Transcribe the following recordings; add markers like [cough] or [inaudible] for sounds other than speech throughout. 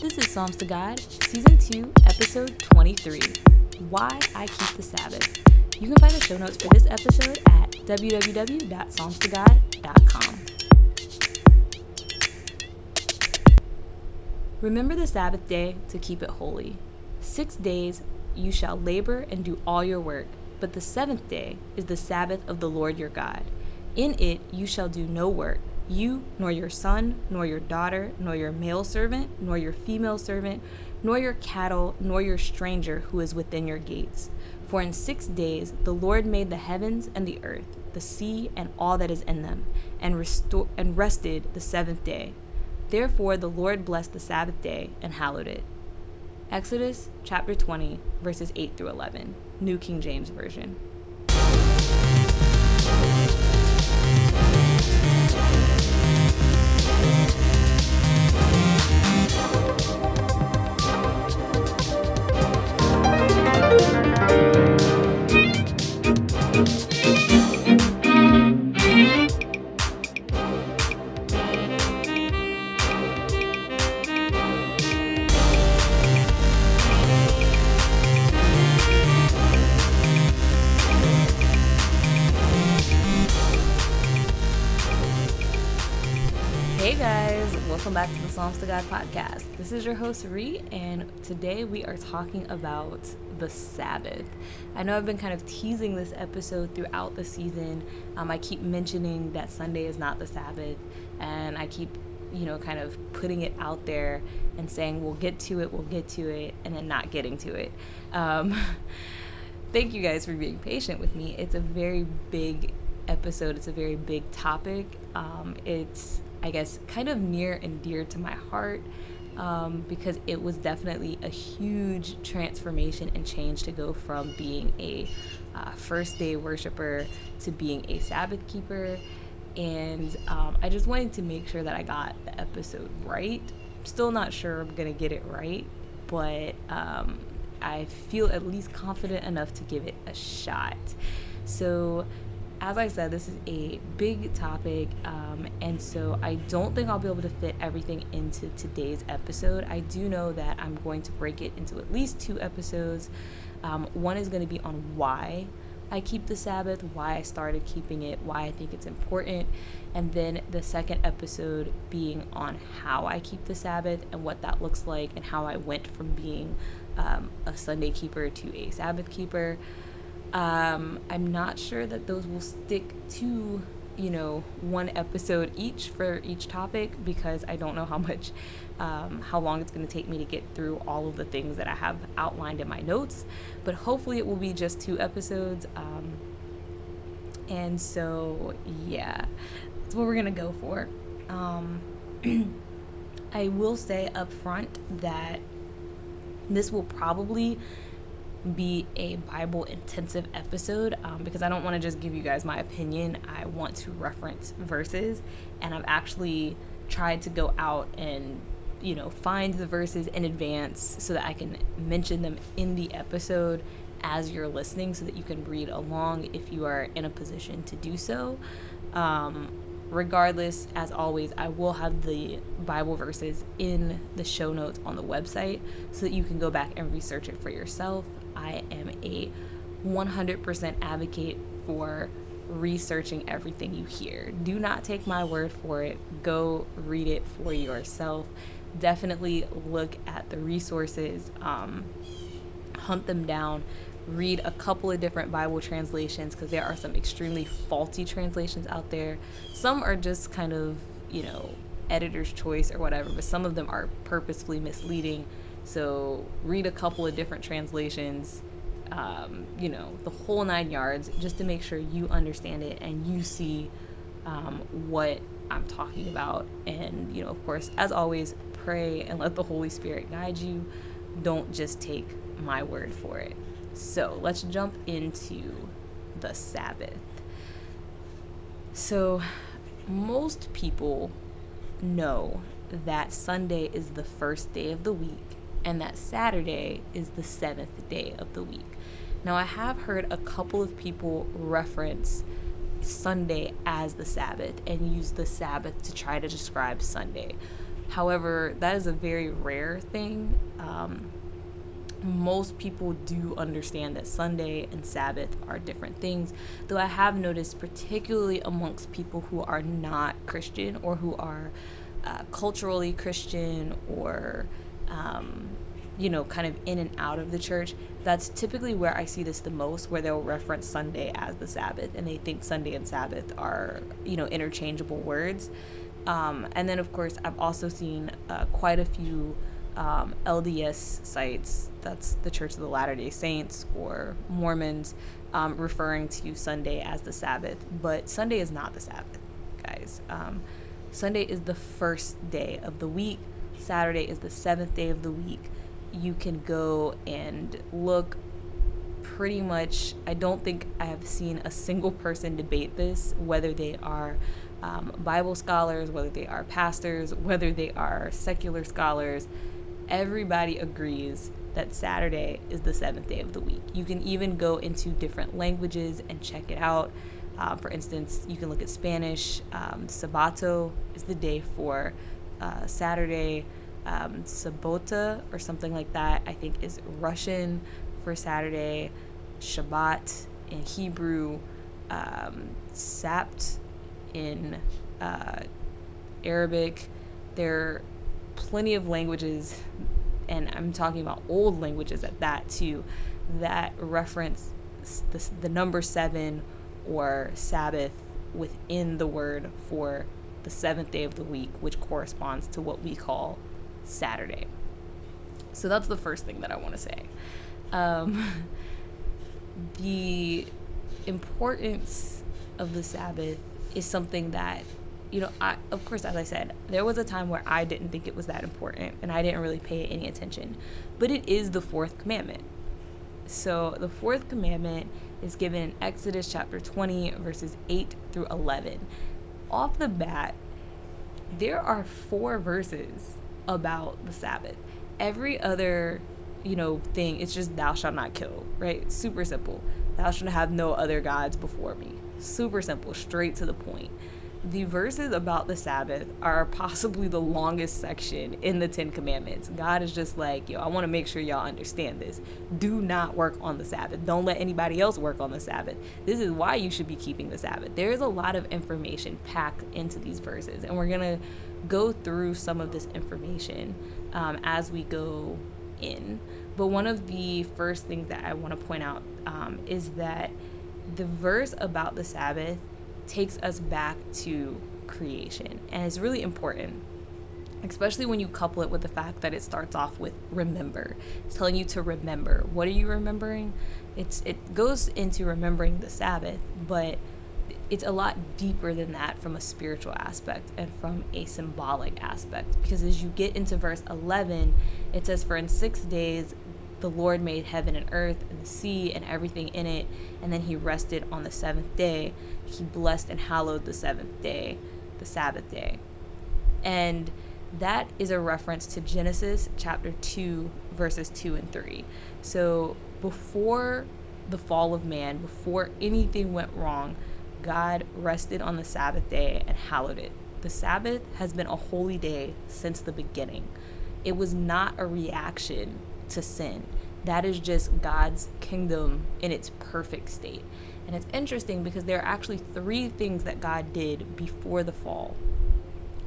This is Psalms to God, Season 2, Episode 23 Why I Keep the Sabbath. You can find the show notes for this episode at www.psalmstogod.com. Remember the Sabbath day to keep it holy. Six days you shall labor and do all your work, but the seventh day is the Sabbath of the Lord your God. In it you shall do no work you, nor your son, nor your daughter, nor your male servant, nor your female servant, nor your cattle, nor your stranger who is within your gates. For in six days the Lord made the heavens and the earth, the sea and all that is in them, and, restor- and rested the seventh day. Therefore the Lord blessed the Sabbath day and hallowed it. Exodus chapter 20, verses 8 through 11, New King James Version. Psalms to God podcast. This is your host, Ree, and today we are talking about the Sabbath. I know I've been kind of teasing this episode throughout the season. Um, I keep mentioning that Sunday is not the Sabbath, and I keep, you know, kind of putting it out there and saying we'll get to it, we'll get to it, and then not getting to it. Um, [laughs] thank you guys for being patient with me. It's a very big episode, it's a very big topic. Um, it's I guess, kind of near and dear to my heart um, because it was definitely a huge transformation and change to go from being a uh, first day worshiper to being a Sabbath keeper. And um, I just wanted to make sure that I got the episode right. Still not sure I'm going to get it right, but um, I feel at least confident enough to give it a shot. So, as I said, this is a big topic, um, and so I don't think I'll be able to fit everything into today's episode. I do know that I'm going to break it into at least two episodes. Um, one is going to be on why I keep the Sabbath, why I started keeping it, why I think it's important, and then the second episode being on how I keep the Sabbath and what that looks like, and how I went from being um, a Sunday keeper to a Sabbath keeper. Um, I'm not sure that those will stick to, you know, one episode each for each topic because I don't know how much, um, how long it's going to take me to get through all of the things that I have outlined in my notes. But hopefully it will be just two episodes. Um, and so, yeah, that's what we're going to go for. Um, [clears throat] I will say up front that this will probably be a Bible intensive episode um, because I don't want to just give you guys my opinion. I want to reference verses, and I've actually tried to go out and you know find the verses in advance so that I can mention them in the episode as you're listening so that you can read along if you are in a position to do so. Um, regardless, as always, I will have the Bible verses in the show notes on the website so that you can go back and research it for yourself. I am a 100% advocate for researching everything you hear. Do not take my word for it. Go read it for yourself. Definitely look at the resources, um, hunt them down, read a couple of different Bible translations because there are some extremely faulty translations out there. Some are just kind of, you know, editor's choice or whatever, but some of them are purposefully misleading so read a couple of different translations, um, you know, the whole nine yards, just to make sure you understand it and you see um, what I'm talking about. And, you know, of course, as always, pray and let the Holy Spirit guide you. Don't just take my word for it. So let's jump into the Sabbath. So, most people know that Sunday is the first day of the week and that Saturday is the seventh day of the week. Now, I have heard a couple of people reference Sunday as the Sabbath and use the Sabbath to try to describe Sunday. However, that is a very rare thing. Um, most people do understand that Sunday and Sabbath are different things, though I have noticed, particularly amongst people who are not Christian or who are uh, culturally Christian or, um, you know, kind of in and out of the church, that's typically where I see this the most, where they'll reference Sunday as the Sabbath and they think Sunday and Sabbath are, you know, interchangeable words. Um, and then, of course, I've also seen uh, quite a few um, LDS sites, that's the Church of the Latter day Saints or Mormons, um, referring to Sunday as the Sabbath. But Sunday is not the Sabbath, guys. Um, Sunday is the first day of the week, Saturday is the seventh day of the week. You can go and look pretty much, I don't think I have seen a single person debate this, whether they are um, Bible scholars, whether they are pastors, whether they are secular scholars everybody agrees that Saturday is the seventh day of the week. You can even go into different languages and check it out. Uh, for instance, you can look at Spanish. Um, Sabato is the day for uh, Saturday. Um, Sabota or something like that, I think, is Russian for Saturday. Shabbat in Hebrew. Um, Sabt in uh, Arabic. There are plenty of languages, and I'm talking about old languages at that too, that reference the, the number seven or Sabbath within the word for the seventh day of the week, which corresponds to what we call Saturday. So that's the first thing that I want to say. Um, [laughs] the importance of the Sabbath is something that you know, I, of course, as I said, there was a time where I didn't think it was that important and I didn't really pay any attention. But it is the fourth commandment. So the fourth commandment is given in Exodus chapter 20, verses 8 through 11. Off the bat, there are four verses about the Sabbath. Every other, you know, thing, it's just thou shalt not kill, right? Super simple. Thou shalt have no other gods before me. Super simple, straight to the point the verses about the Sabbath are possibly the longest section in the Ten Commandments. God is just like, yo, I want to make sure y'all understand this. Do not work on the Sabbath. Don't let anybody else work on the Sabbath. This is why you should be keeping the Sabbath. There is a lot of information packed into these verses, and we're going to go through some of this information um, as we go in. But one of the first things that I want to point out um, is that the verse about the Sabbath takes us back to creation. And it's really important, especially when you couple it with the fact that it starts off with remember. It's telling you to remember. What are you remembering? It's it goes into remembering the Sabbath, but it's a lot deeper than that from a spiritual aspect and from a symbolic aspect because as you get into verse 11 it says for in 6 days the Lord made heaven and earth and the sea and everything in it, and then he rested on the seventh day. He blessed and hallowed the seventh day, the Sabbath day. And that is a reference to Genesis chapter 2, verses 2 and 3. So before the fall of man, before anything went wrong, God rested on the Sabbath day and hallowed it. The Sabbath has been a holy day since the beginning. It was not a reaction to sin. That is just God's kingdom in its perfect state. And it's interesting because there are actually three things that God did before the fall.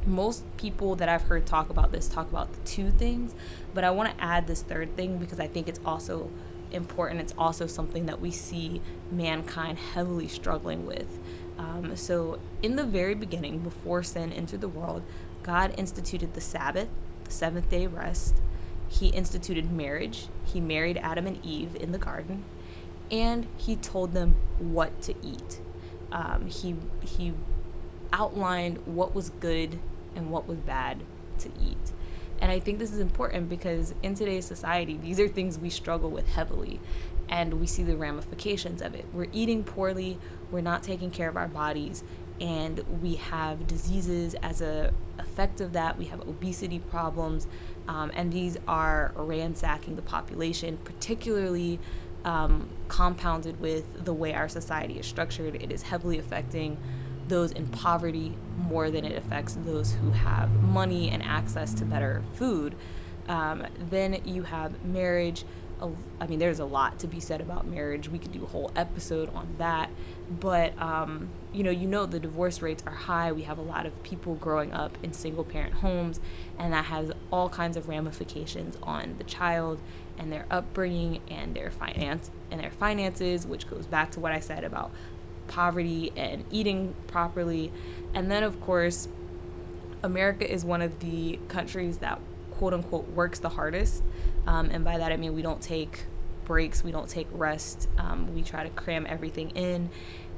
Most people that I've heard talk about this talk about the two things, but I want to add this third thing because I think it's also important. It's also something that we see mankind heavily struggling with. Um, so, in the very beginning, before sin entered the world, God instituted the Sabbath, the seventh day rest, he instituted marriage. He married Adam and Eve in the garden, and he told them what to eat. Um, he he outlined what was good and what was bad to eat. And I think this is important because in today's society, these are things we struggle with heavily and we see the ramifications of it. We're eating poorly, we're not taking care of our bodies, and we have diseases as a effect of that. We have obesity problems, um, and these are ransacking the population, particularly um, compounded with the way our society is structured. It is heavily affecting those in poverty more than it affects those who have money and access to better food. Um, then you have marriage. I mean, there's a lot to be said about marriage. We could do a whole episode on that. But, um, you know, you know the divorce rates are high. We have a lot of people growing up in single parent homes, and that has all kinds of ramifications on the child and their upbringing and their finance and their finances, which goes back to what I said about poverty and eating properly. And then, of course, America is one of the countries that quote unquote works the hardest. Um, and by that, I mean we don't take breaks, we don't take rest. Um, we try to cram everything in.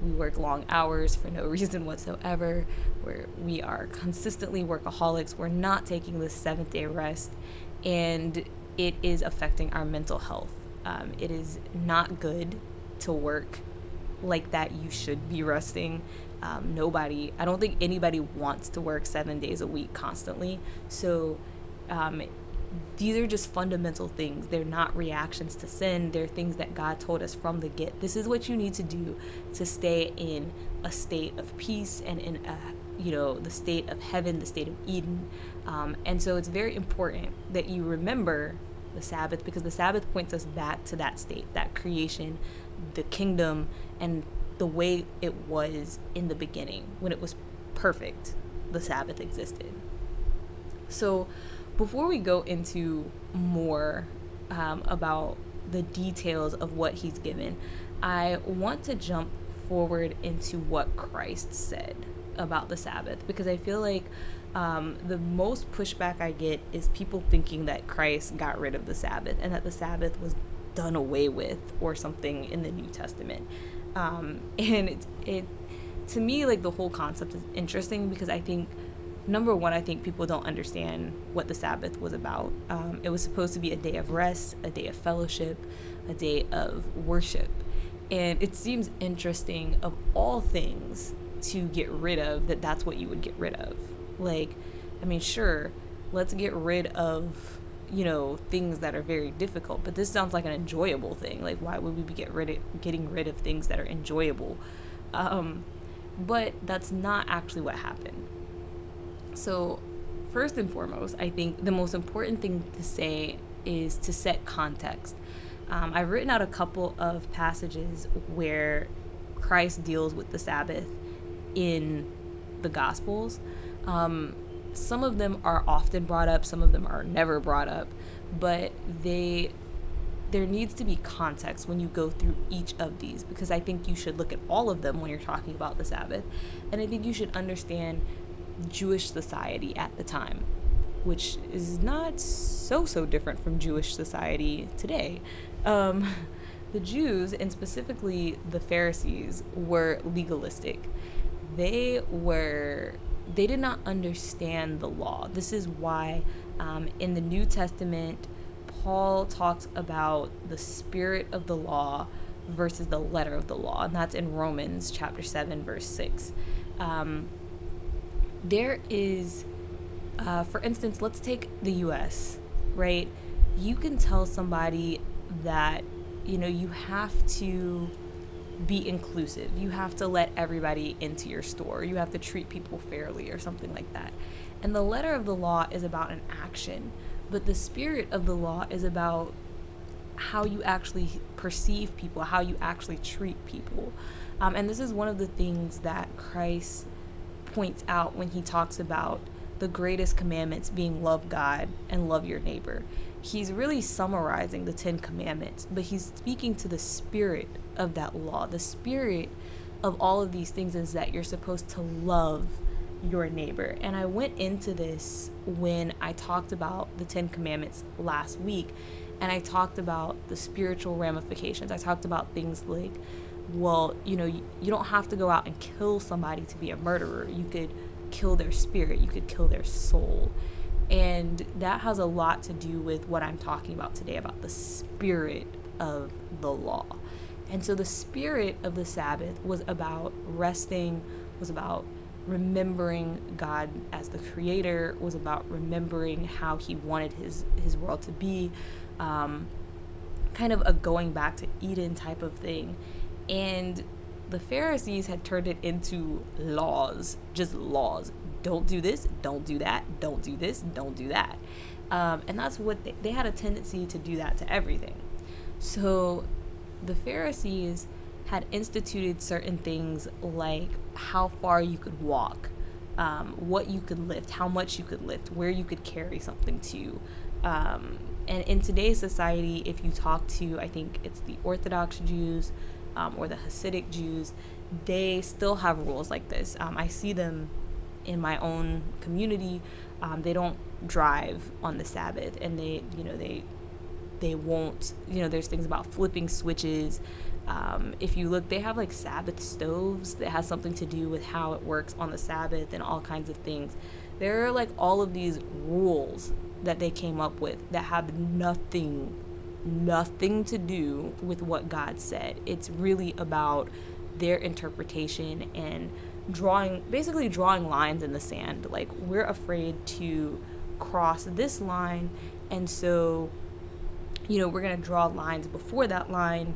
We work long hours for no [laughs] reason whatsoever. We're, we are consistently workaholics. We're not taking the seventh day rest. And it is affecting our mental health. Um, it is not good to work like that. You should be resting. Um, nobody, I don't think anybody wants to work seven days a week constantly. So, um, these are just fundamental things. They're not reactions to sin. They're things that God told us from the get. This is what you need to do to stay in a state of peace and in a, you know, the state of heaven, the state of Eden. Um, and so it's very important that you remember the Sabbath because the Sabbath points us back to that state, that creation, the kingdom, and the way it was in the beginning when it was perfect. The Sabbath existed. So, before we go into more um, about the details of what he's given, I want to jump forward into what Christ said about the Sabbath because I feel like um, the most pushback I get is people thinking that Christ got rid of the Sabbath and that the Sabbath was done away with or something in the New Testament. Um, [laughs] and it, it, to me, like the whole concept is interesting because I think, number one, I think people don't understand what the Sabbath was about. Um, it was supposed to be a day of rest, a day of fellowship, a day of worship. And it seems interesting, of all things, to get rid of that that's what you would get rid of like, I mean, sure, let's get rid of you know things that are very difficult but this sounds like an enjoyable thing like why would we be get rid of getting rid of things that are enjoyable um, but that's not actually what happened so first and foremost i think the most important thing to say is to set context um, i've written out a couple of passages where christ deals with the sabbath in the gospels um, some of them are often brought up, some of them are never brought up, but they there needs to be context when you go through each of these because I think you should look at all of them when you're talking about the Sabbath. And I think you should understand Jewish society at the time, which is not so, so different from Jewish society today. Um, [laughs] the Jews, and specifically the Pharisees, were legalistic. They were they did not understand the law. This is why um, in the New Testament, Paul talks about the spirit of the law versus the letter of the law, and that's in Romans chapter 7, verse 6. Um, there is, uh, for instance, let's take the US, right? You can tell somebody that, you know, you have to be inclusive. You have to let everybody into your store. You have to treat people fairly or something like that. And the letter of the law is about an action, but the spirit of the law is about how you actually perceive people, how you actually treat people. Um, and this is one of the things that Christ points out when he talks about the greatest commandments being love God and love your neighbor. He's really summarizing the Ten Commandments, but he's speaking to the spirit of that law. The spirit of all of these things is that you're supposed to love your neighbor. And I went into this when I talked about the Ten Commandments last week, and I talked about the spiritual ramifications. I talked about things like, well, you know, you, you don't have to go out and kill somebody to be a murderer. You could kill their spirit, you could kill their soul. And that has a lot to do with what I'm talking about today about the spirit of the law. And so the spirit of the Sabbath was about resting, was about remembering God as the creator, was about remembering how he wanted his, his world to be, um, kind of a going back to Eden type of thing. And the Pharisees had turned it into laws, just laws. Don't do this, don't do that, don't do this, don't do that. Um, and that's what they, they had a tendency to do that to everything. So the Pharisees had instituted certain things like how far you could walk, um, what you could lift, how much you could lift, where you could carry something to. Um, and in today's society, if you talk to, I think it's the Orthodox Jews um, or the Hasidic Jews, they still have rules like this. Um, I see them in my own community. Um, they don't drive on the Sabbath, and they, you know, they they won't. You know, there's things about flipping switches. Um, if you look, they have like Sabbath stoves that has something to do with how it works on the Sabbath and all kinds of things. There are like all of these rules that they came up with that have nothing, nothing to do with what God said. It's really about their interpretation and drawing, basically drawing lines in the sand. Like we're afraid to cross this line, and so, you know, we're gonna draw lines before that line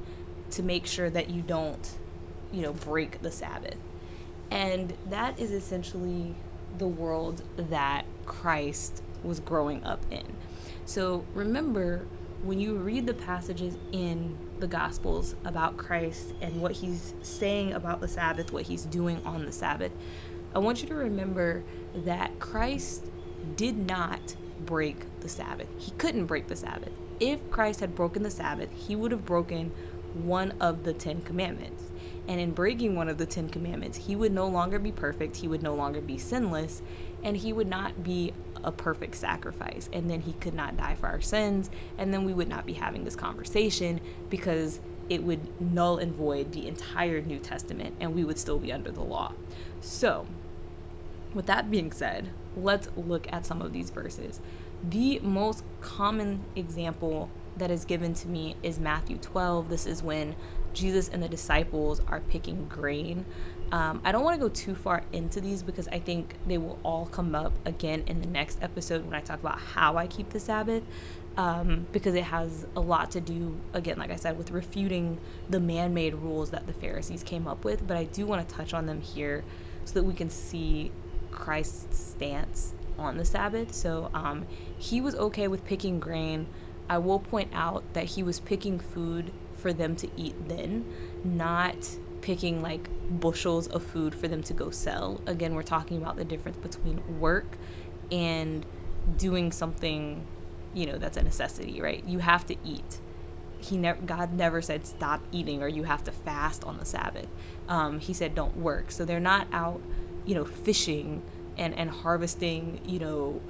to make sure that you don't, you know, break the Sabbath. And that is essentially the world that Christ was growing up in. So remember, when you read the passages in the Gospels about Christ and what he's saying about the Sabbath, what he's doing on the Sabbath, I want you to remember that Christ did not break the Sabbath. He couldn't break the Sabbath. If Christ had broken the Sabbath, he would have broken one of the Ten Commandments. And in breaking one of the Ten Commandments, he would no longer be perfect, he would no longer be sinless, and he would not be a perfect sacrifice. And then he could not die for our sins, and then we would not be having this conversation because it would null and void the entire New Testament, and we would still be under the law. So, with that being said, let's look at some of these verses. The most common example that is given to me is Matthew 12. This is when Jesus and the disciples are picking grain. Um, I don't want to go too far into these because I think they will all come up again in the next episode when I talk about how I keep the Sabbath. Um, because it has a lot to do, again, like I said, with refuting the man made rules that the Pharisees came up with. But I do want to touch on them here so that we can see Christ's stance on the Sabbath. So um, he was okay with picking grain. I will point out that he was picking food for them to eat then, not picking like bushels of food for them to go sell. Again, we're talking about the difference between work and doing something, you know, that's a necessity, right? You have to eat. He never, God never said stop eating or you have to fast on the Sabbath. Um, he said don't work. So they're not out, you know, fishing and and harvesting, you know,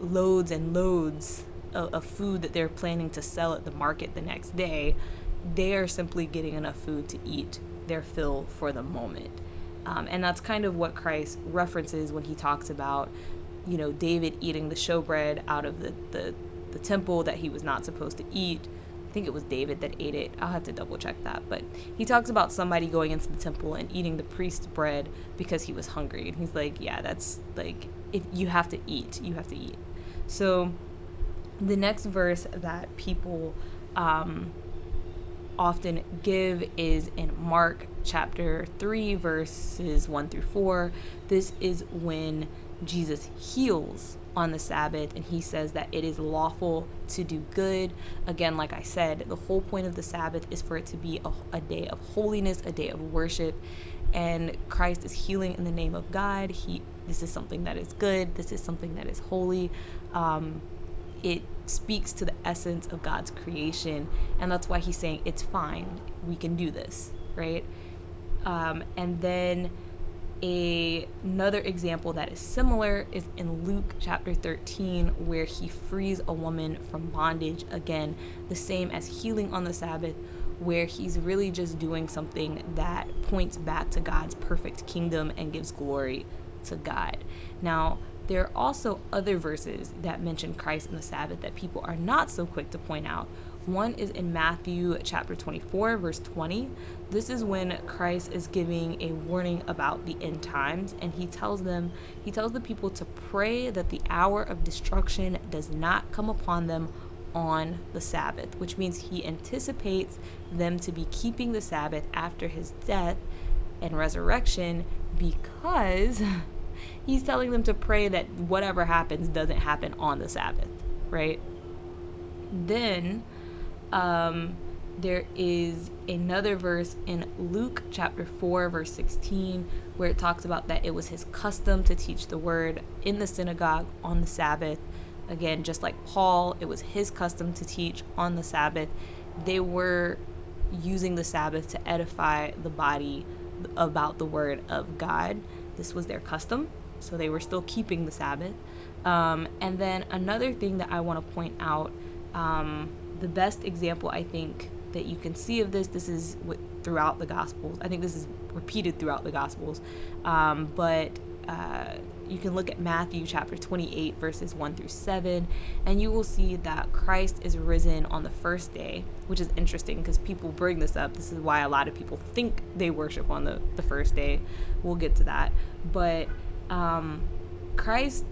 loads and loads of, of food that they're planning to sell at the market the next day, they are simply getting enough food to eat their fill for the moment. Um, and that's kind of what Christ references when he talks about, you know, David eating the showbread out of the, the, the temple that he was not supposed to eat. I think it was David that ate it. I'll have to double check that. But he talks about somebody going into the temple and eating the priest's bread because he was hungry. And he's like, yeah, that's like, if you have to eat, you have to eat. So the next verse that people um, often give is in Mark chapter 3, verses 1 through 4. This is when Jesus heals on the Sabbath and he says that it is lawful to do good. Again, like I said, the whole point of the Sabbath is for it to be a, a day of holiness, a day of worship. And Christ is healing in the name of God. He this is something that is good. This is something that is holy. Um, it speaks to the essence of God's creation. And that's why he's saying, it's fine. We can do this, right? Um, and then a, another example that is similar is in Luke chapter 13, where he frees a woman from bondage. Again, the same as healing on the Sabbath, where he's really just doing something that points back to God's perfect kingdom and gives glory to God. Now, there are also other verses that mention Christ and the Sabbath that people are not so quick to point out. One is in Matthew chapter 24, verse 20. This is when Christ is giving a warning about the end times, and he tells them, he tells the people to pray that the hour of destruction does not come upon them on the Sabbath, which means he anticipates them to be keeping the Sabbath after his death and resurrection because [laughs] he's telling them to pray that whatever happens doesn't happen on the Sabbath, right? Then um, there is another verse in Luke chapter 4, verse 16, where it talks about that it was his custom to teach the word in the synagogue on the Sabbath. Again, just like Paul, it was his custom to teach on the Sabbath. They were using the Sabbath to edify the body about the word of God. This was their custom, so they were still keeping the Sabbath. Um, and then another thing that I want to point out um, the best example I think that you can see of this, this is throughout the Gospels. I think this is repeated throughout the Gospels, um, but uh, you can look at Matthew chapter 28, verses 1 through 7, and you will see that Christ is risen on the first day, which is interesting because people bring this up. This is why a lot of people think they worship on the, the first day. We'll get to that. But um, Christ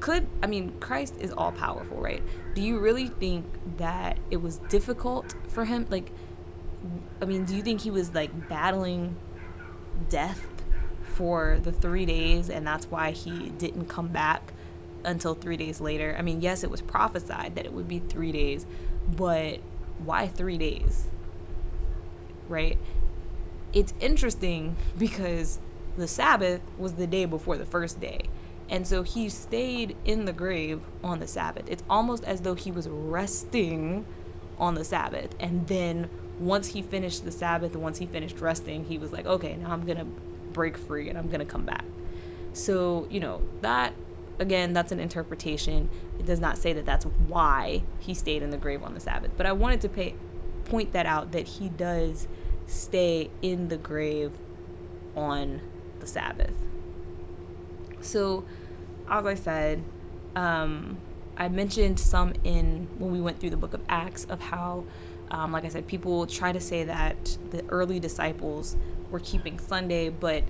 could, I mean, Christ is all powerful, right? Do you really think that it was difficult for him? Like, I mean, do you think he was like battling death for the three days, and that's why he didn't come back until three days later. I mean, yes, it was prophesied that it would be three days, but why three days? Right? It's interesting [laughs] because the Sabbath was the day before the first day. And so he stayed in the grave on the Sabbath. It's almost as though he was resting on the Sabbath. And then once he finished the Sabbath, once he finished resting, he was like, okay, now I'm going to break free and I'm going to come back. So, you know, that again, that's an interpretation. It does not say that that's why he stayed in the grave on the Sabbath. But I wanted to pay, point that out that he does stay in the grave on the Sabbath. So, as I said, um, I mentioned some in when we went through the book of Acts of how, um, like I said, people try to say that the early disciples were keeping Sunday, but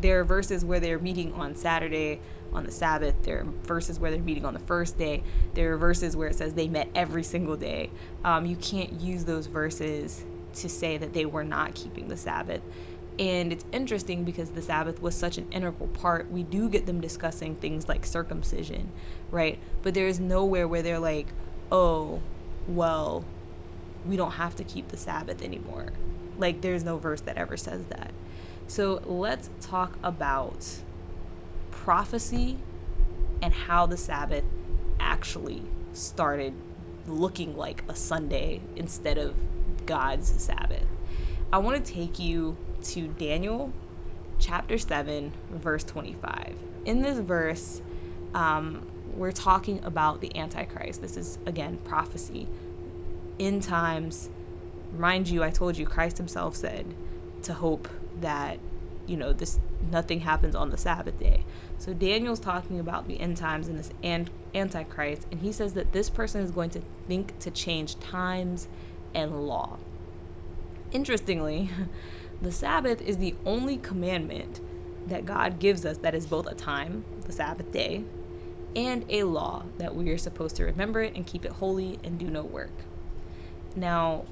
there are verses where they're meeting on Saturday on the Sabbath. There are verses where they're meeting on the first day. There are verses where it says they met every single day. Um, you can't use those verses to say that they were not keeping the Sabbath. And it's interesting because the Sabbath was such an integral part. We do get them discussing things like circumcision, right? But there's nowhere where they're like, oh, well, we don't have to keep the Sabbath anymore. Like, there's no verse that ever says that. So, let's talk about prophecy and how the Sabbath actually started looking like a Sunday instead of God's Sabbath. I want to take you to Daniel chapter 7, verse 25. In this verse, um, we're talking about the Antichrist. This is, again, prophecy. In times, Mind you, I told you Christ himself said to hope that, you know, this nothing happens on the Sabbath day. So Daniel's talking about the end times and this antichrist, and he says that this person is going to think to change times and law. Interestingly, [laughs] the Sabbath is the only commandment that God gives us that is both a time, the Sabbath day, and a law that we are supposed to remember it and keep it holy and do no work. Now,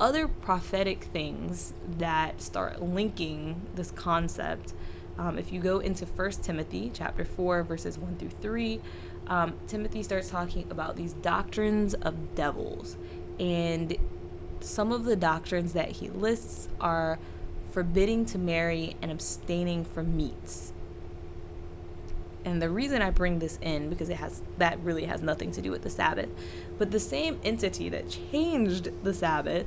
other prophetic things that start linking this concept. Um, if you go into First Timothy chapter 4, verses 1 through 3, um, Timothy starts talking about these doctrines of devils. And some of the doctrines that he lists are forbidding to marry and abstaining from meats. And the reason I bring this in because it has that really has nothing to do with the Sabbath, but the same entity that changed the Sabbath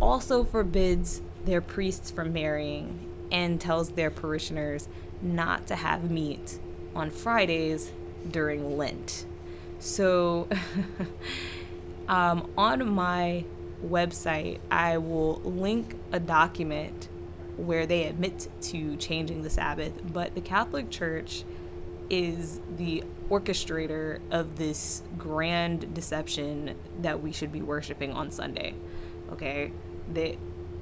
also forbids their priests from marrying and tells their parishioners not to have meat on Fridays during Lent. So, [laughs] um, on my website, I will link a document where they admit to changing the Sabbath, but the Catholic Church is the orchestrator of this grand deception that we should be worshiping on Sunday. Okay? That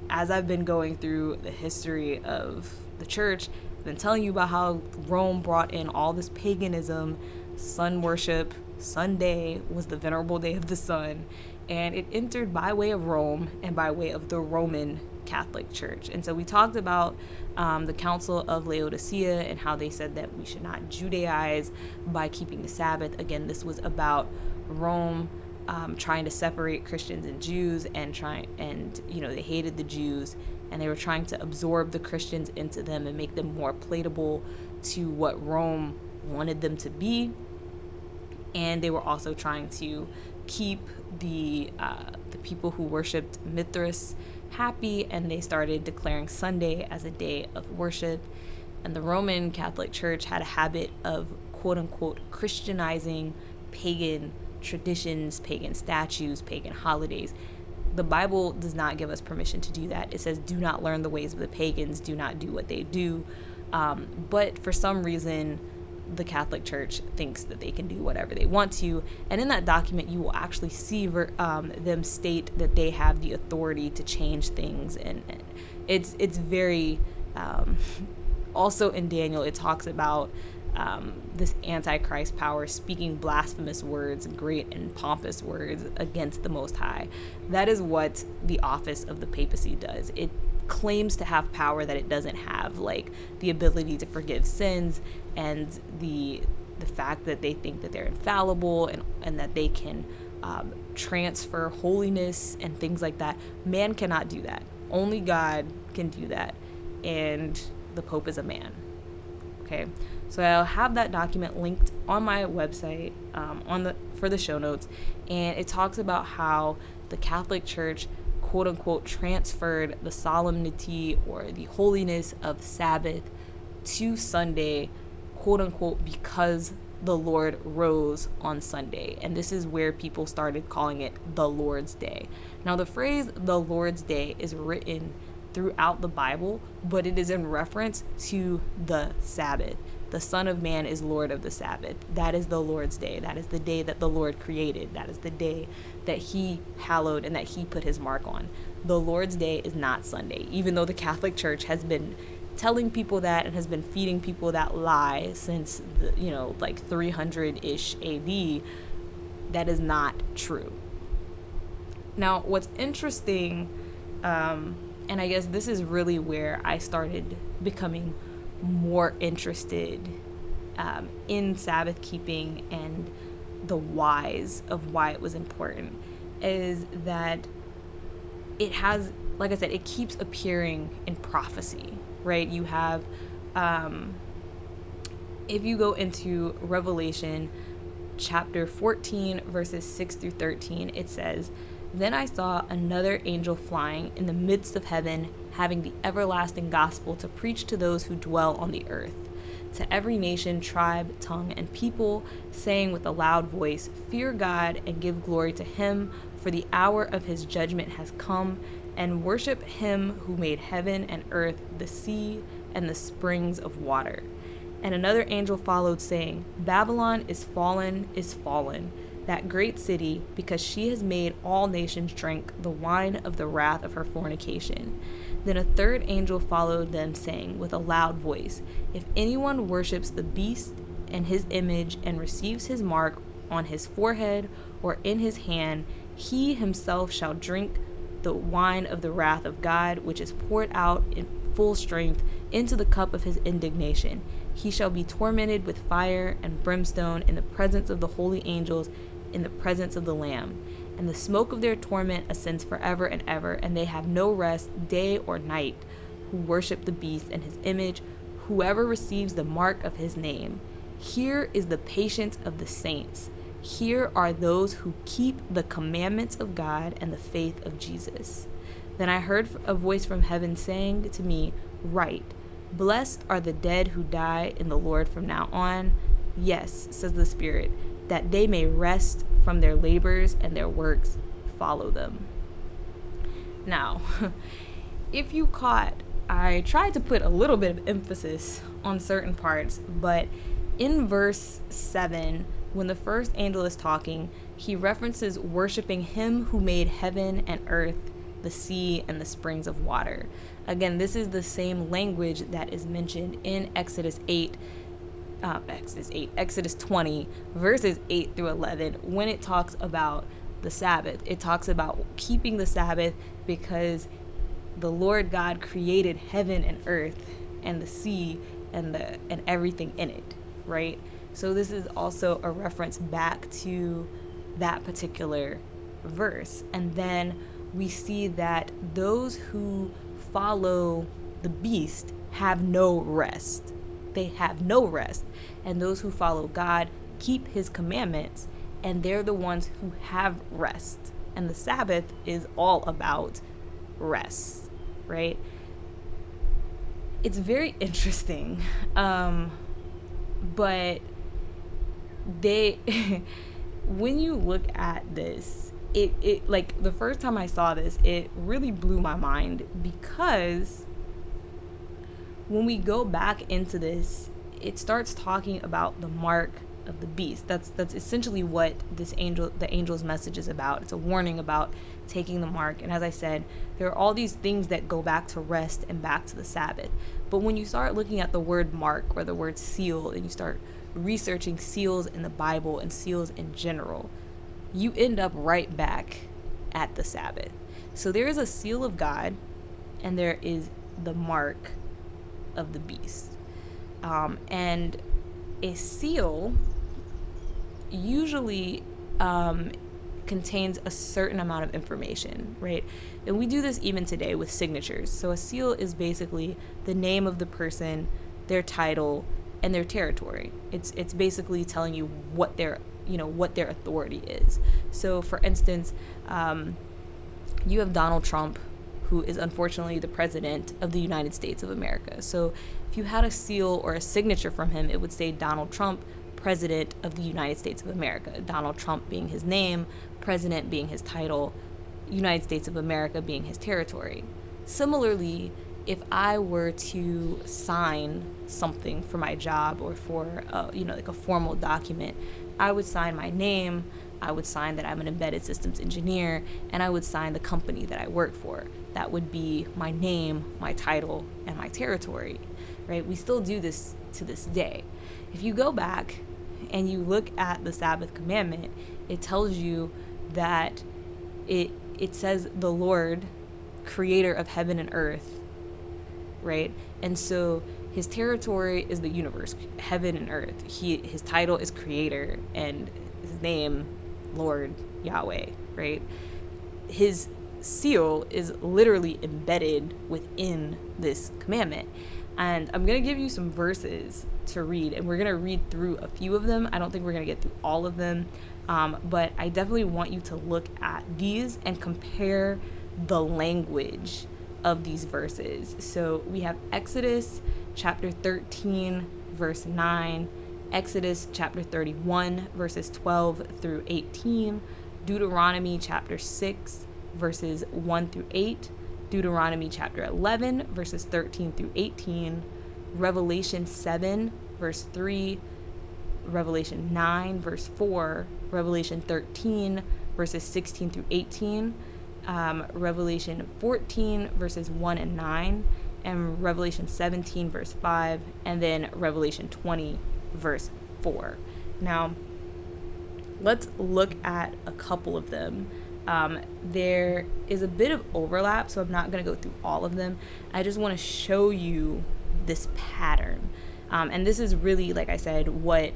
as I've been going through the history of the church, I've been telling you about how Rome brought in all this paganism, sun worship, Sunday was the venerable day of the sun, and it entered by way of Rome and by way of the Roman Catholic Church. And so we talked about um, the Council of Laodicea and how they said that we should not Judaize by keeping the Sabbath. Again, this was about Rome um, trying to separate Christians and Jews and trying and you know they hated the Jews and they were trying to absorb the Christians into them and make them more palatable to what Rome wanted them to be. And they were also trying to keep the uh, the people who worshipped Mithras happy, and they started declaring Sunday as a day of worship. And the Roman Catholic Church had a habit of quote unquote Christianizing pagan traditions, pagan statues, pagan holidays. The Bible does not give us permission to do that. It says, do not learn the ways of the pagans, do not do what they do. Um, but for some reason, the Catholic Church thinks that they can do whatever they want to. And in that document, you will actually see um, them state that they have the authority to change things. And, and it's, it's very, um, [laughs] also in Daniel, it talks about um, this antichrist power speaking blasphemous words, great and pompous words against the Most High. That is what the office of the papacy does. It claims to have power that it doesn't have, like the ability to forgive sins and the the fact that they think that they're infallible and, and that they can um, transfer holiness and things like that. Man cannot do that. Only God can do that. And the Pope is a man. Okay, so I'll have that document linked on my website um, on the for the show notes, and it talks about how the Catholic Church quote unquote transferred the solemnity or the holiness of Sabbath to Sunday, quote unquote, because the Lord rose on Sunday. And this is where people started calling it the Lord's Day. Now, the phrase the Lord's Day is written throughout the Bible, but it is in reference to the Sabbath. The Son of Man is Lord of the Sabbath. That is the Lord's day. That is the day that the Lord created. That is the day that He hallowed and that He put His mark on. The Lord's day is not Sunday, even though the Catholic Church has been telling people that and has been feeding people that lie since, the, you know, like 300 ish AD. That is not true. Now, what's interesting, um, and I guess this is really where I started becoming more interested um, in Sabbath keeping and the whys of why it was important is that it has, like I said, it keeps appearing in prophecy, right? You have, um, if you go into Revelation chapter 14, verses 6 through 13, it says, Then I saw another angel flying in the midst of heaven having the everlasting gospel to preach to those who dwell on the earth, to every nation, tribe, tongue, and people, saying with a loud voice, Fear God and give glory to him, for the hour of his judgment has come, and worship him who made heaven and earth, the sea, and the springs of water. And another angel followed, saying, Babylon is fallen, is fallen that great city, because she has made all nations drink the wine of the wrath of her fornication. Then a third angel followed them, saying with a loud voice, If anyone worships the beast and his image and receives his mark on his forehead or in his hand, he himself shall drink the wine of the wrath of God, which is poured out in full strength into the cup of his indignation. He shall be tormented with fire and brimstone in the presence of the holy angels in the presence of the Lamb. And the smoke of their torment ascends forever and ever, and they have no rest day or night who worship the beast and his image, whoever receives the mark of his name. Here is the patience of the saints. Here are those who keep the commandments of God and the faith of Jesus. Then I heard a voice from heaven saying to me, Write, blessed are the dead who die in the Lord from now on. Yes, says the Spirit that they may rest from their labors and their works follow them. Now, [laughs] if you caught, I tried to put a little bit of emphasis on certain parts, but in verse 7, when the first angel is talking, he references worshiping him who made heaven and earth, the sea, and the springs of water. Again, this is the same language that is mentioned in Exodus 8 uh, Exodus 8, Exodus 20, verses 8 through 11, when it talks about the Sabbath, it talks about keeping the Sabbath because the Lord God created heaven and earth and the sea and the and everything in it, right? So this is also a reference back to that particular verse. And then we see that those who follow the beast have no rest. They have no rest. And those who follow God keep his commandments, and they're the ones who have rest. And the Sabbath is all about rest, right? It's very [laughs] interesting. Um, but they, [laughs] when you look at this, it, it like the first time I saw this, it really blew my mind because when we go back into this, it starts talking about the mark of the beast. That's that's essentially what this angel the angel's message is about. It's a warning about taking the mark. And as I said, there are all these things that go back to rest and back to the Sabbath. But when you start looking at the word mark or the word seal and you start researching seals in the Bible and seals in general, you end up right back at the Sabbath. So there is a seal of God and there is the mark of the beast. Um, and a seal usually um, contains a certain amount of information, right? And we do this even today with signatures. So a seal is basically the name of the person, their title, and their territory. It's it's basically telling you what their you know what their authority is. So for instance, um, you have Donald Trump, who is unfortunately the president of the United States of America. So if you had a seal or a signature from him, it would say Donald Trump, President of the United States of America. Donald Trump being his name, President being his title, United States of America being his territory. Similarly, if I were to sign something for my job or for a, you know like a formal document, I would sign my name, I would sign that I'm an embedded systems engineer, and I would sign the company that I work for. That would be my name, my title, and my territory, right? We still do this to this day. If you go back and you look at the Sabbath commandment, it tells you that it it says the Lord, creator of heaven and earth, right? And so his territory is the universe, heaven and earth. He his title is creator and his name Lord Yahweh, right? His seal is literally embedded within this commandment. And I'm going to give you some verses to read, and we're going to read through a few of them. I don't think we're going to get through all of them, um, but I definitely want you to look at these and compare the language of these verses. So we have Exodus chapter 13, verse 9, Exodus chapter 31, verses 12 through 18, Deuteronomy chapter 6, verses 1 through 8, Deuteronomy chapter 11, verses 13 through 18, Revelation 7, verse 3, Revelation 9, verse 4, Revelation 13, verses 16 through 18, um, Revelation 14, verses 1 and 9, and Revelation 17, verse 5, and then Revelation 20, verse 4. Now, let's look at a couple of them. Um, there is a bit of overlap, so I'm not going to go through all of them. I just want to show you this pattern. Um, and this is really, like I said, what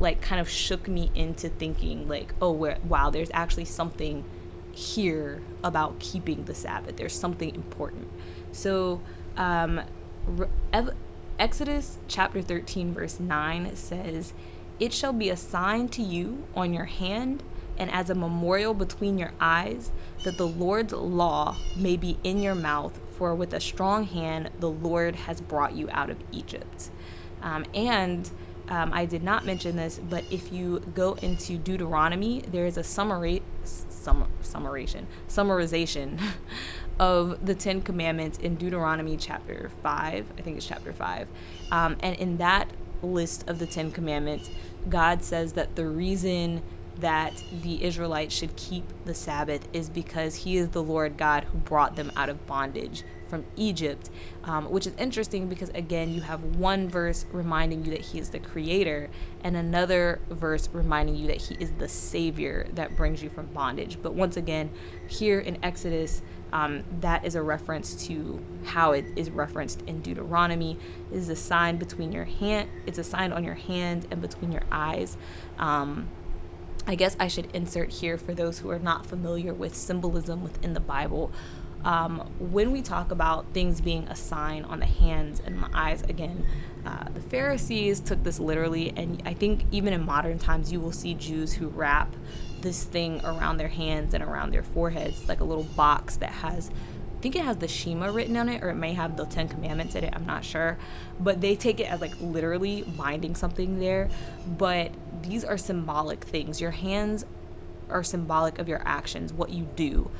like kind of shook me into thinking like, oh, wow, there's actually something here about keeping the Sabbath. There's something important. So, um, Exodus chapter 13, verse 9 says, It shall be a sign to you on your hand and as a memorial between your eyes, that the Lord's law may be in your mouth, for with a strong hand the Lord has brought you out of Egypt. Um, and um, I did not mention this, but if you go into Deuteronomy, there is a summary, sum, summarization, summarization [laughs] of the Ten Commandments in Deuteronomy chapter 5. I think it's chapter 5. Um, and in that list of the Ten Commandments, God says that the reason that the Israelites should keep the Sabbath is because He is the Lord God who brought them out of bondage from Egypt, um, which is interesting because, again, you have one verse reminding you that he is the creator and another verse reminding you that he is the savior that brings you from bondage. But once again, here in Exodus, um, that is a reference to how it is referenced in Deuteronomy. It is a sign between your hand. It's a sign on your hand and between your eyes. Um, I guess I should insert here for those who are not familiar with symbolism within the Bible. Um, when we talk about things being a sign on the hands and the eyes, again, uh, the Pharisees took this literally, and I think even in modern times, you will see Jews who wrap this thing around their hands and around their foreheads, like a little box that has, I think it has the Shema written on it, or it may have the Ten Commandments in it. I'm not sure, but they take it as like literally binding something there. But these are symbolic things. Your hands are symbolic of your actions, what you do.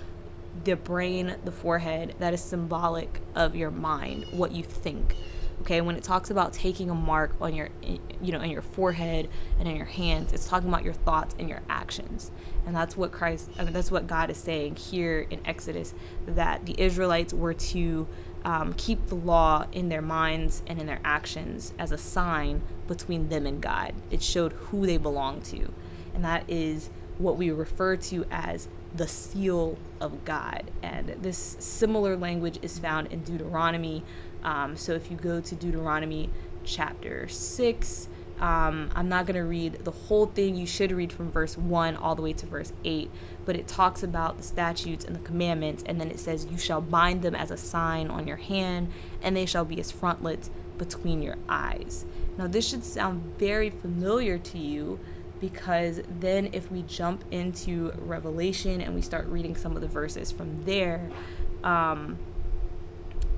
The brain, the forehead, that is symbolic of your mind, what you think okay? When it talks about taking a mark on your you know in your forehead and in your hands it's talking about your thoughts and your actions. And that's what christ i mean that's what god is saying here in exodus that the israelites were to um, keep the law in their minds and in their actions as a sign between them and god. It showed who they belong to. And that is what we refer to as the seal of God. And this similar language is found in Deuteronomy um, so if you go to Deuteronomy chapter 6, um, I'm not going to read the whole thing. You should read from verse 1 all the way to verse 8. But it talks about the statutes and the commandments. And then it says, You shall bind them as a sign on your hand, and they shall be as frontlets between your eyes. Now, this should sound very familiar to you because then if we jump into Revelation and we start reading some of the verses from there, um,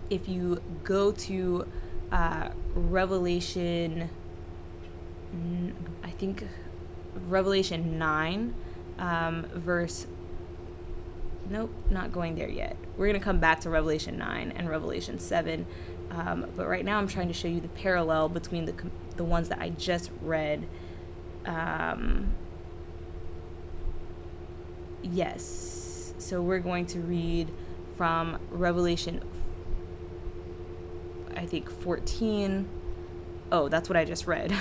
if you go to uh, Revelation, I think Revelation 9, um, verse. Nope, not going there yet. We're going to come back to Revelation 9 and Revelation 7. Um, but right now I'm trying to show you the parallel between the, the ones that I just read. Um, yes. So we're going to read from Revelation I think 14. Oh, that's what I just read.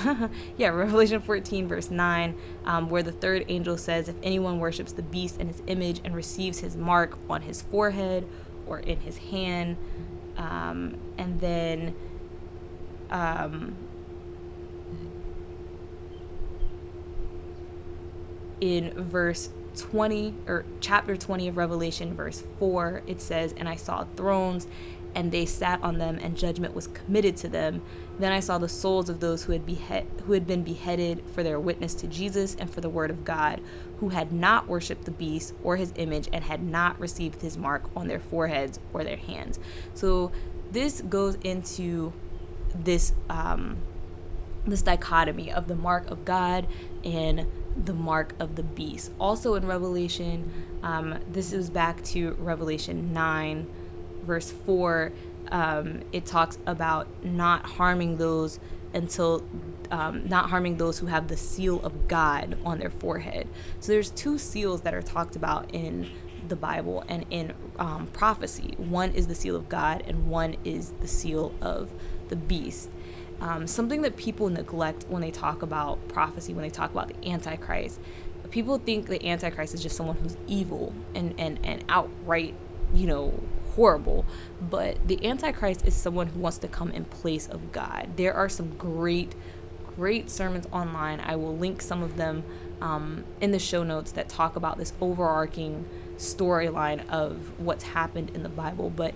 [laughs] yeah, Revelation 14, verse 9, um, where the third angel says, If anyone worships the beast and his image and receives his mark on his forehead or in his hand, um, and then um, in verse 20 or chapter 20 of Revelation, verse 4, it says, And I saw thrones and they sat on them, and judgment was committed to them. Then I saw the souls of those who had, behead, who had been beheaded for their witness to Jesus and for the word of God, who had not worshipped the beast or his image, and had not received his mark on their foreheads or their hands. So this goes into this um, this dichotomy of the mark of God and the mark of the beast. Also in Revelation, um, this is back to Revelation 9 verse 4, um, it talks about not harming those until um, not harming those who have the seal of God on their forehead. So there's two seals that are talked about in the Bible and in um, prophecy. One is the seal of God, and one is the seal of the beast. Um, something that people neglect when they talk about prophecy, when they talk about the Antichrist. People think the Antichrist is just someone who's evil and, and, and outright, you know, horrible, but the Antichrist is someone who wants to come in place of God. There are some great, great sermons online. I will link some of them um, in the show notes that talk about this overarching storyline of what's happened in the Bible. But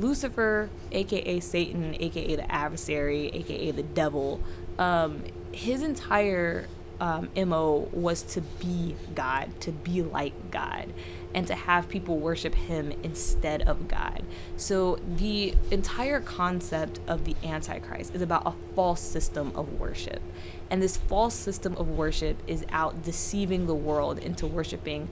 Lucifer, aka Satan, aka the adversary, aka the devil, um, his entire um, MO was to be God, to be like God and to have people worship him instead of God. So the entire concept of the Antichrist is about a false system of worship. And this false system of worship is out deceiving the world into worshiping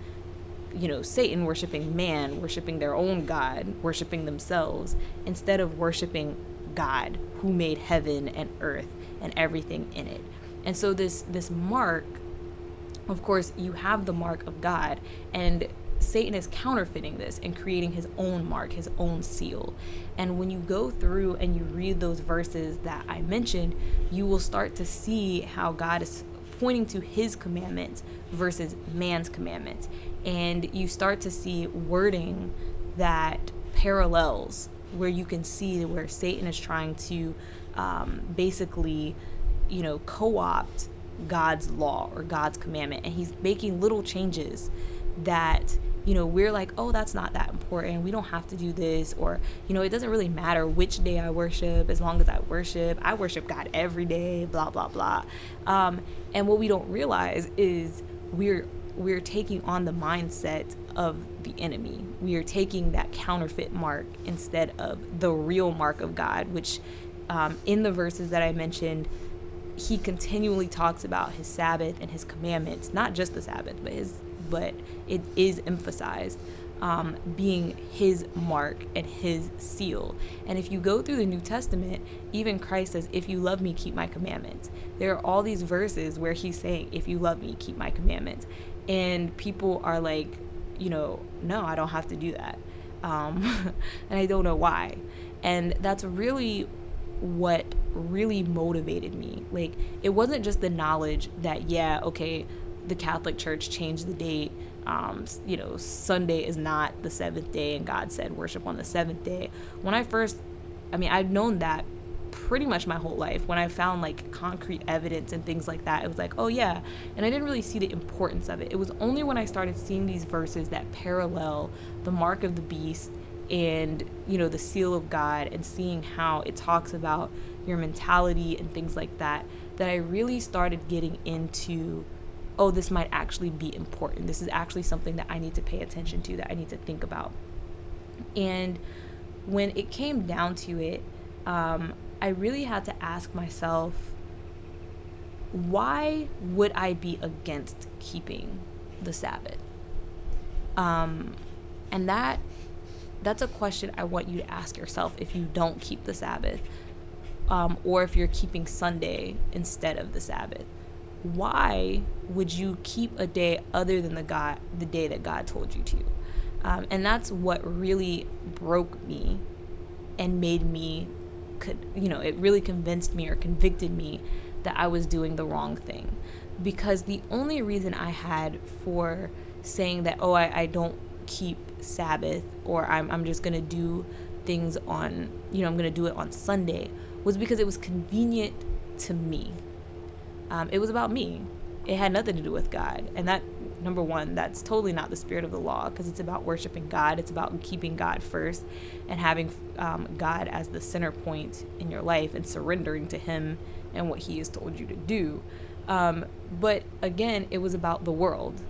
you know, Satan worshiping man, worshiping their own God, worshiping themselves, instead of worshiping God who made heaven and earth and everything in it. And so this this mark, of course, you have the mark of God, and Satan is counterfeiting this and creating his own mark, his own seal. And when you go through and you read those verses that I mentioned, you will start to see how God is pointing to his commandments versus man's commandments. And you start to see wording that parallels where you can see where Satan is trying to um, basically, you know, co opt God's law or God's commandment. And he's making little changes that you know we're like oh that's not that important. We don't have to do this. Or you know it doesn't really matter which day i worship as long as i worship. I worship god every day blah blah blah. Um, and what we don't realize is we're we're taking on the mindset of the enemy we are taking that counterfeit mark instead of the real mark of god which um, in the verses that i mentioned he continually talks about his sabbath and his commandments not just the sabbath but his but it is emphasized um, being his mark and his seal. And if you go through the New Testament, even Christ says, If you love me, keep my commandments. There are all these verses where he's saying, If you love me, keep my commandments. And people are like, you know, no, I don't have to do that. Um, [laughs] and I don't know why. And that's really what really motivated me. Like, it wasn't just the knowledge that, yeah, okay, the Catholic Church changed the date. Um, you know, Sunday is not the seventh day, and God said worship on the seventh day. When I first, I mean, I'd known that pretty much my whole life. When I found like concrete evidence and things like that, it was like, oh yeah. And I didn't really see the importance of it. It was only when I started seeing these verses that parallel the mark of the beast and, you know, the seal of God and seeing how it talks about your mentality and things like that, that I really started getting into oh, this might actually be important. This is actually something that I need to pay attention to, that I need to think about. And when it came down to it, um, I really had to ask myself, why would I be against keeping the Sabbath? Um, and that that's a question I want you to ask yourself if you don't keep the Sabbath, um, or if you're keeping Sunday instead of the Sabbath why would you keep a day other than the God the day that God told you to? Um, and that's what really broke me and made me could you know it really convinced me or convicted me that I was doing the wrong thing because the only reason I had for saying that oh I, I don't keep Sabbath or I'm, I'm just gonna do things on you know I'm gonna do it on Sunday was because it was convenient to me um, it was about me. It had nothing to do with God. And that, number one, that's totally not the spirit of the law because it's about worshiping God. It's about keeping God first and having um, God as the center point in your life and surrendering to Him and what He has told you to do. Um, but again, it was about the world.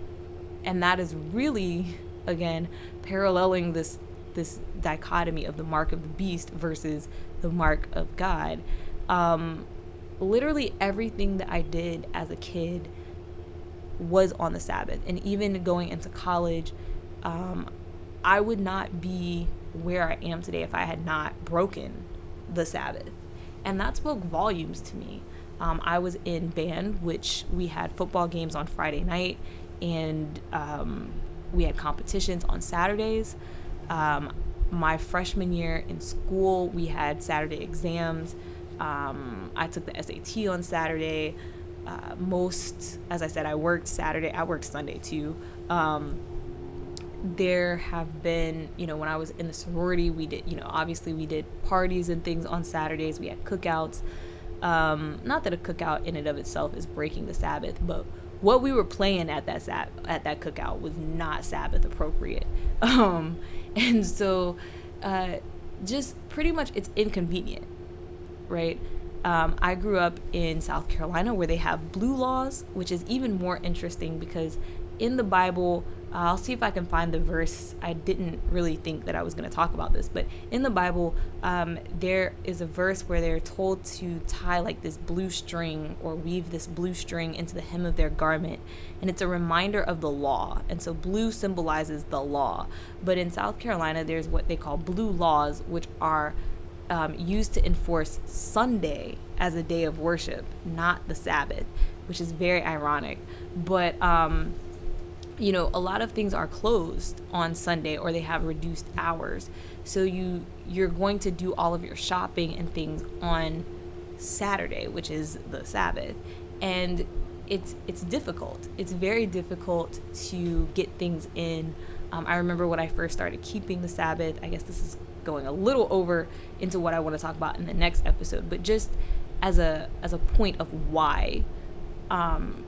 And that is really, again, paralleling this this dichotomy of the mark of the beast versus the mark of God. Um, literally everything that I did as a kid was on the Sabbath. And even going into college, um, I would not be where I am today if I had not broken the Sabbath. And that spoke volumes to me. Um, I was in band, which we had football games on Friday night, and um, we had competitions on Saturdays. Um, my freshman year in school, we had Saturday exams. Um, I took the SAT on Saturday. Uh, most, as I said, I worked Saturday. I worked Sunday too. Um, there have been, you know, when I was in the sorority, we did, you know, obviously we did parties and things on Saturdays. We had cookouts. Um, not that a cookout in and of itself is breaking the Sabbath, but what we were playing at that sab- at that cookout was not Sabbath appropriate. [laughs] Um, and so, uh, just pretty much it's inconvenient right? Um, I grew up in South Carolina where they have blue laws, which is even more interesting because in the Bible, uh, I'll see if I can find the verse. I didn't really think that I was going to talk about this, but in the Bible, um, there is a verse where they're told to tie like this blue string or weave this blue string into the hem of their garment, and it's a reminder of the law. And so blue symbolizes the law. But in South Carolina, there's what they call blue laws, which are um, used to enforce Sunday as a day of worship, not the Sabbath, which is very ironic. But um, you know, a lot of things are closed on Sunday or they have reduced hours. So you you're going to do all of your shopping and things on Saturday, which is the Sabbath. And it's it's difficult. It's very difficult to get things in. Um, I remember when I first started keeping the Sabbath. I guess this is going a little over into what I want to talk about in the next episode, but just as a as a point of why, um,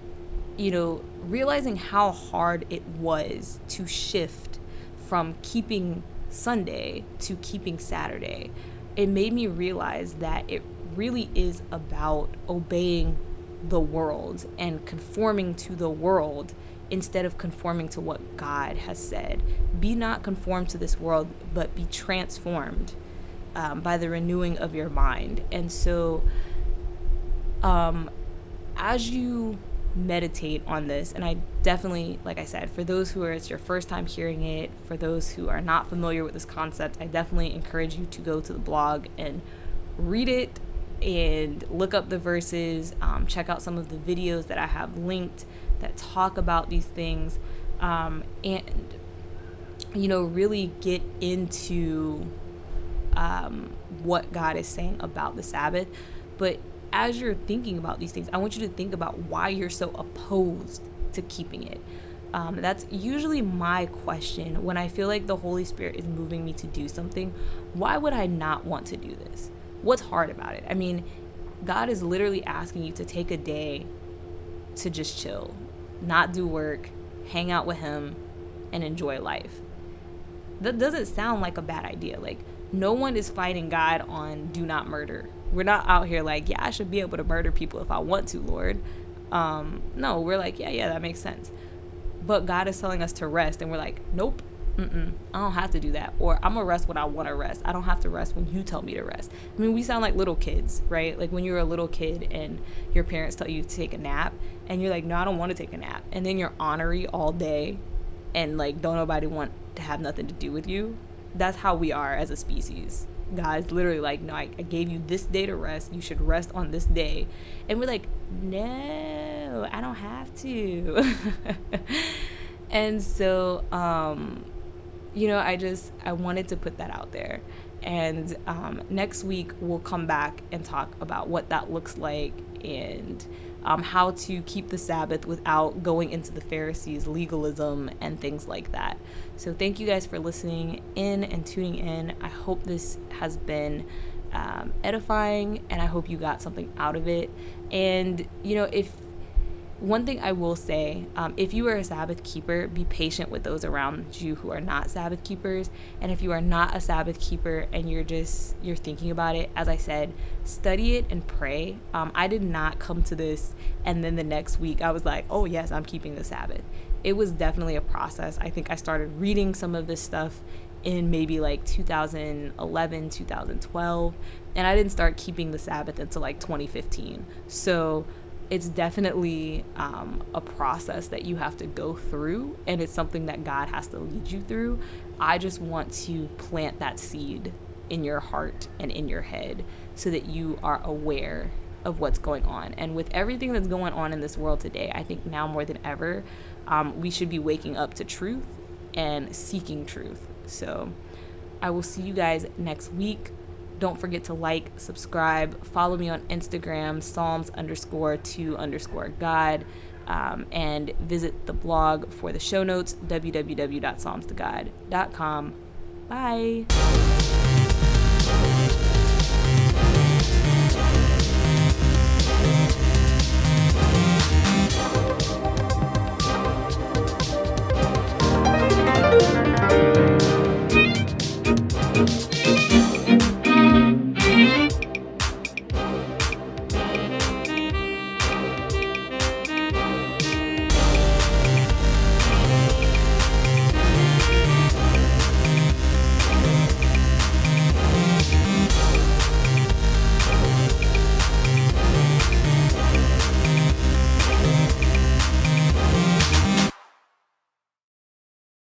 you know, realizing how hard it was to shift from keeping Sunday to keeping Saturday, it made me realize that it really is about obeying the world and conforming to the world instead of conforming to what God has said. Be not conformed to this world, but be transformed um, by the renewing of your mind. And so, um, as you meditate on this, and I definitely, like I said, for those who are it's your first time hearing it, for those who are not familiar with this concept, I definitely encourage you to go to the blog and read it and look up the verses, um, check out some of the videos that I have linked that talk about these things, um, and you know, really get into um, what God is saying about the Sabbath. But as you're thinking about these things, I want you to think about why you're so opposed to keeping it. Um, that's usually my question when I feel like the Holy Spirit is moving me to do something. Why would I not want to do this? what's hard about it? I mean, God is literally asking you to take a day to just chill, not do work, hang out with Him, and enjoy life. That doesn't sound like a bad idea. Like, no one is fighting God on do not murder. We're not out here like, yeah, I should be able to murder people if I want to, Lord. Um, no, we're like, yeah, yeah, that makes sense. But God is telling us to rest, and we're like, nope, Mm-mm, I don't have to do that. Or I'm gonna rest when I want to rest. I don't have to rest when you tell me to rest. I mean, we sound like little kids, right? Like when you're a little kid and your parents tell you to take a nap, and you're like, no, I don't want to take a nap. And then you're ornery all day, and like don't nobody want to have nothing to do with you. That's how we are as a species. Guys, literally like, no, I, I gave you this day to rest. You should rest on this day. And we're like, no, I don't have to. [laughs] and so, um, you know, I just I wanted to put that out there. And um, next week we'll come back and talk about what that looks like and um, how to keep the Sabbath without going into the Pharisees' legalism and things like that. So thank you guys for listening in and tuning in. I hope this has been um, edifying and I hope you got something out of it. And you know, if one thing I will say um, if you are a Sabbath keeper, be patient with those around you who are not Sabbath keepers. And if you are not a Sabbath keeper and you're just you're thinking about it, as I said, study it and pray. Um, I did not come to this and then the next week I was like, oh yes, I'm keeping the Sabbath. It was definitely a process. I think I started reading some of this stuff in maybe like 2011, 2012, and I didn't start keeping the Sabbath until like 2015. So it's definitely um, a process that you have to go through, and it's something that God has to lead you through. I just want to plant that seed in your heart and in your head so that you are aware of what's going on. And with everything that's going on in this world today, I think now more than ever, um, we should be waking up to truth and seeking truth. So I will see you guys next week. Don't forget to like, subscribe, follow me on Instagram, Psalms underscore two underscore God, um, and visit the blog for the show notes, www.psalmstogod.com. Bye.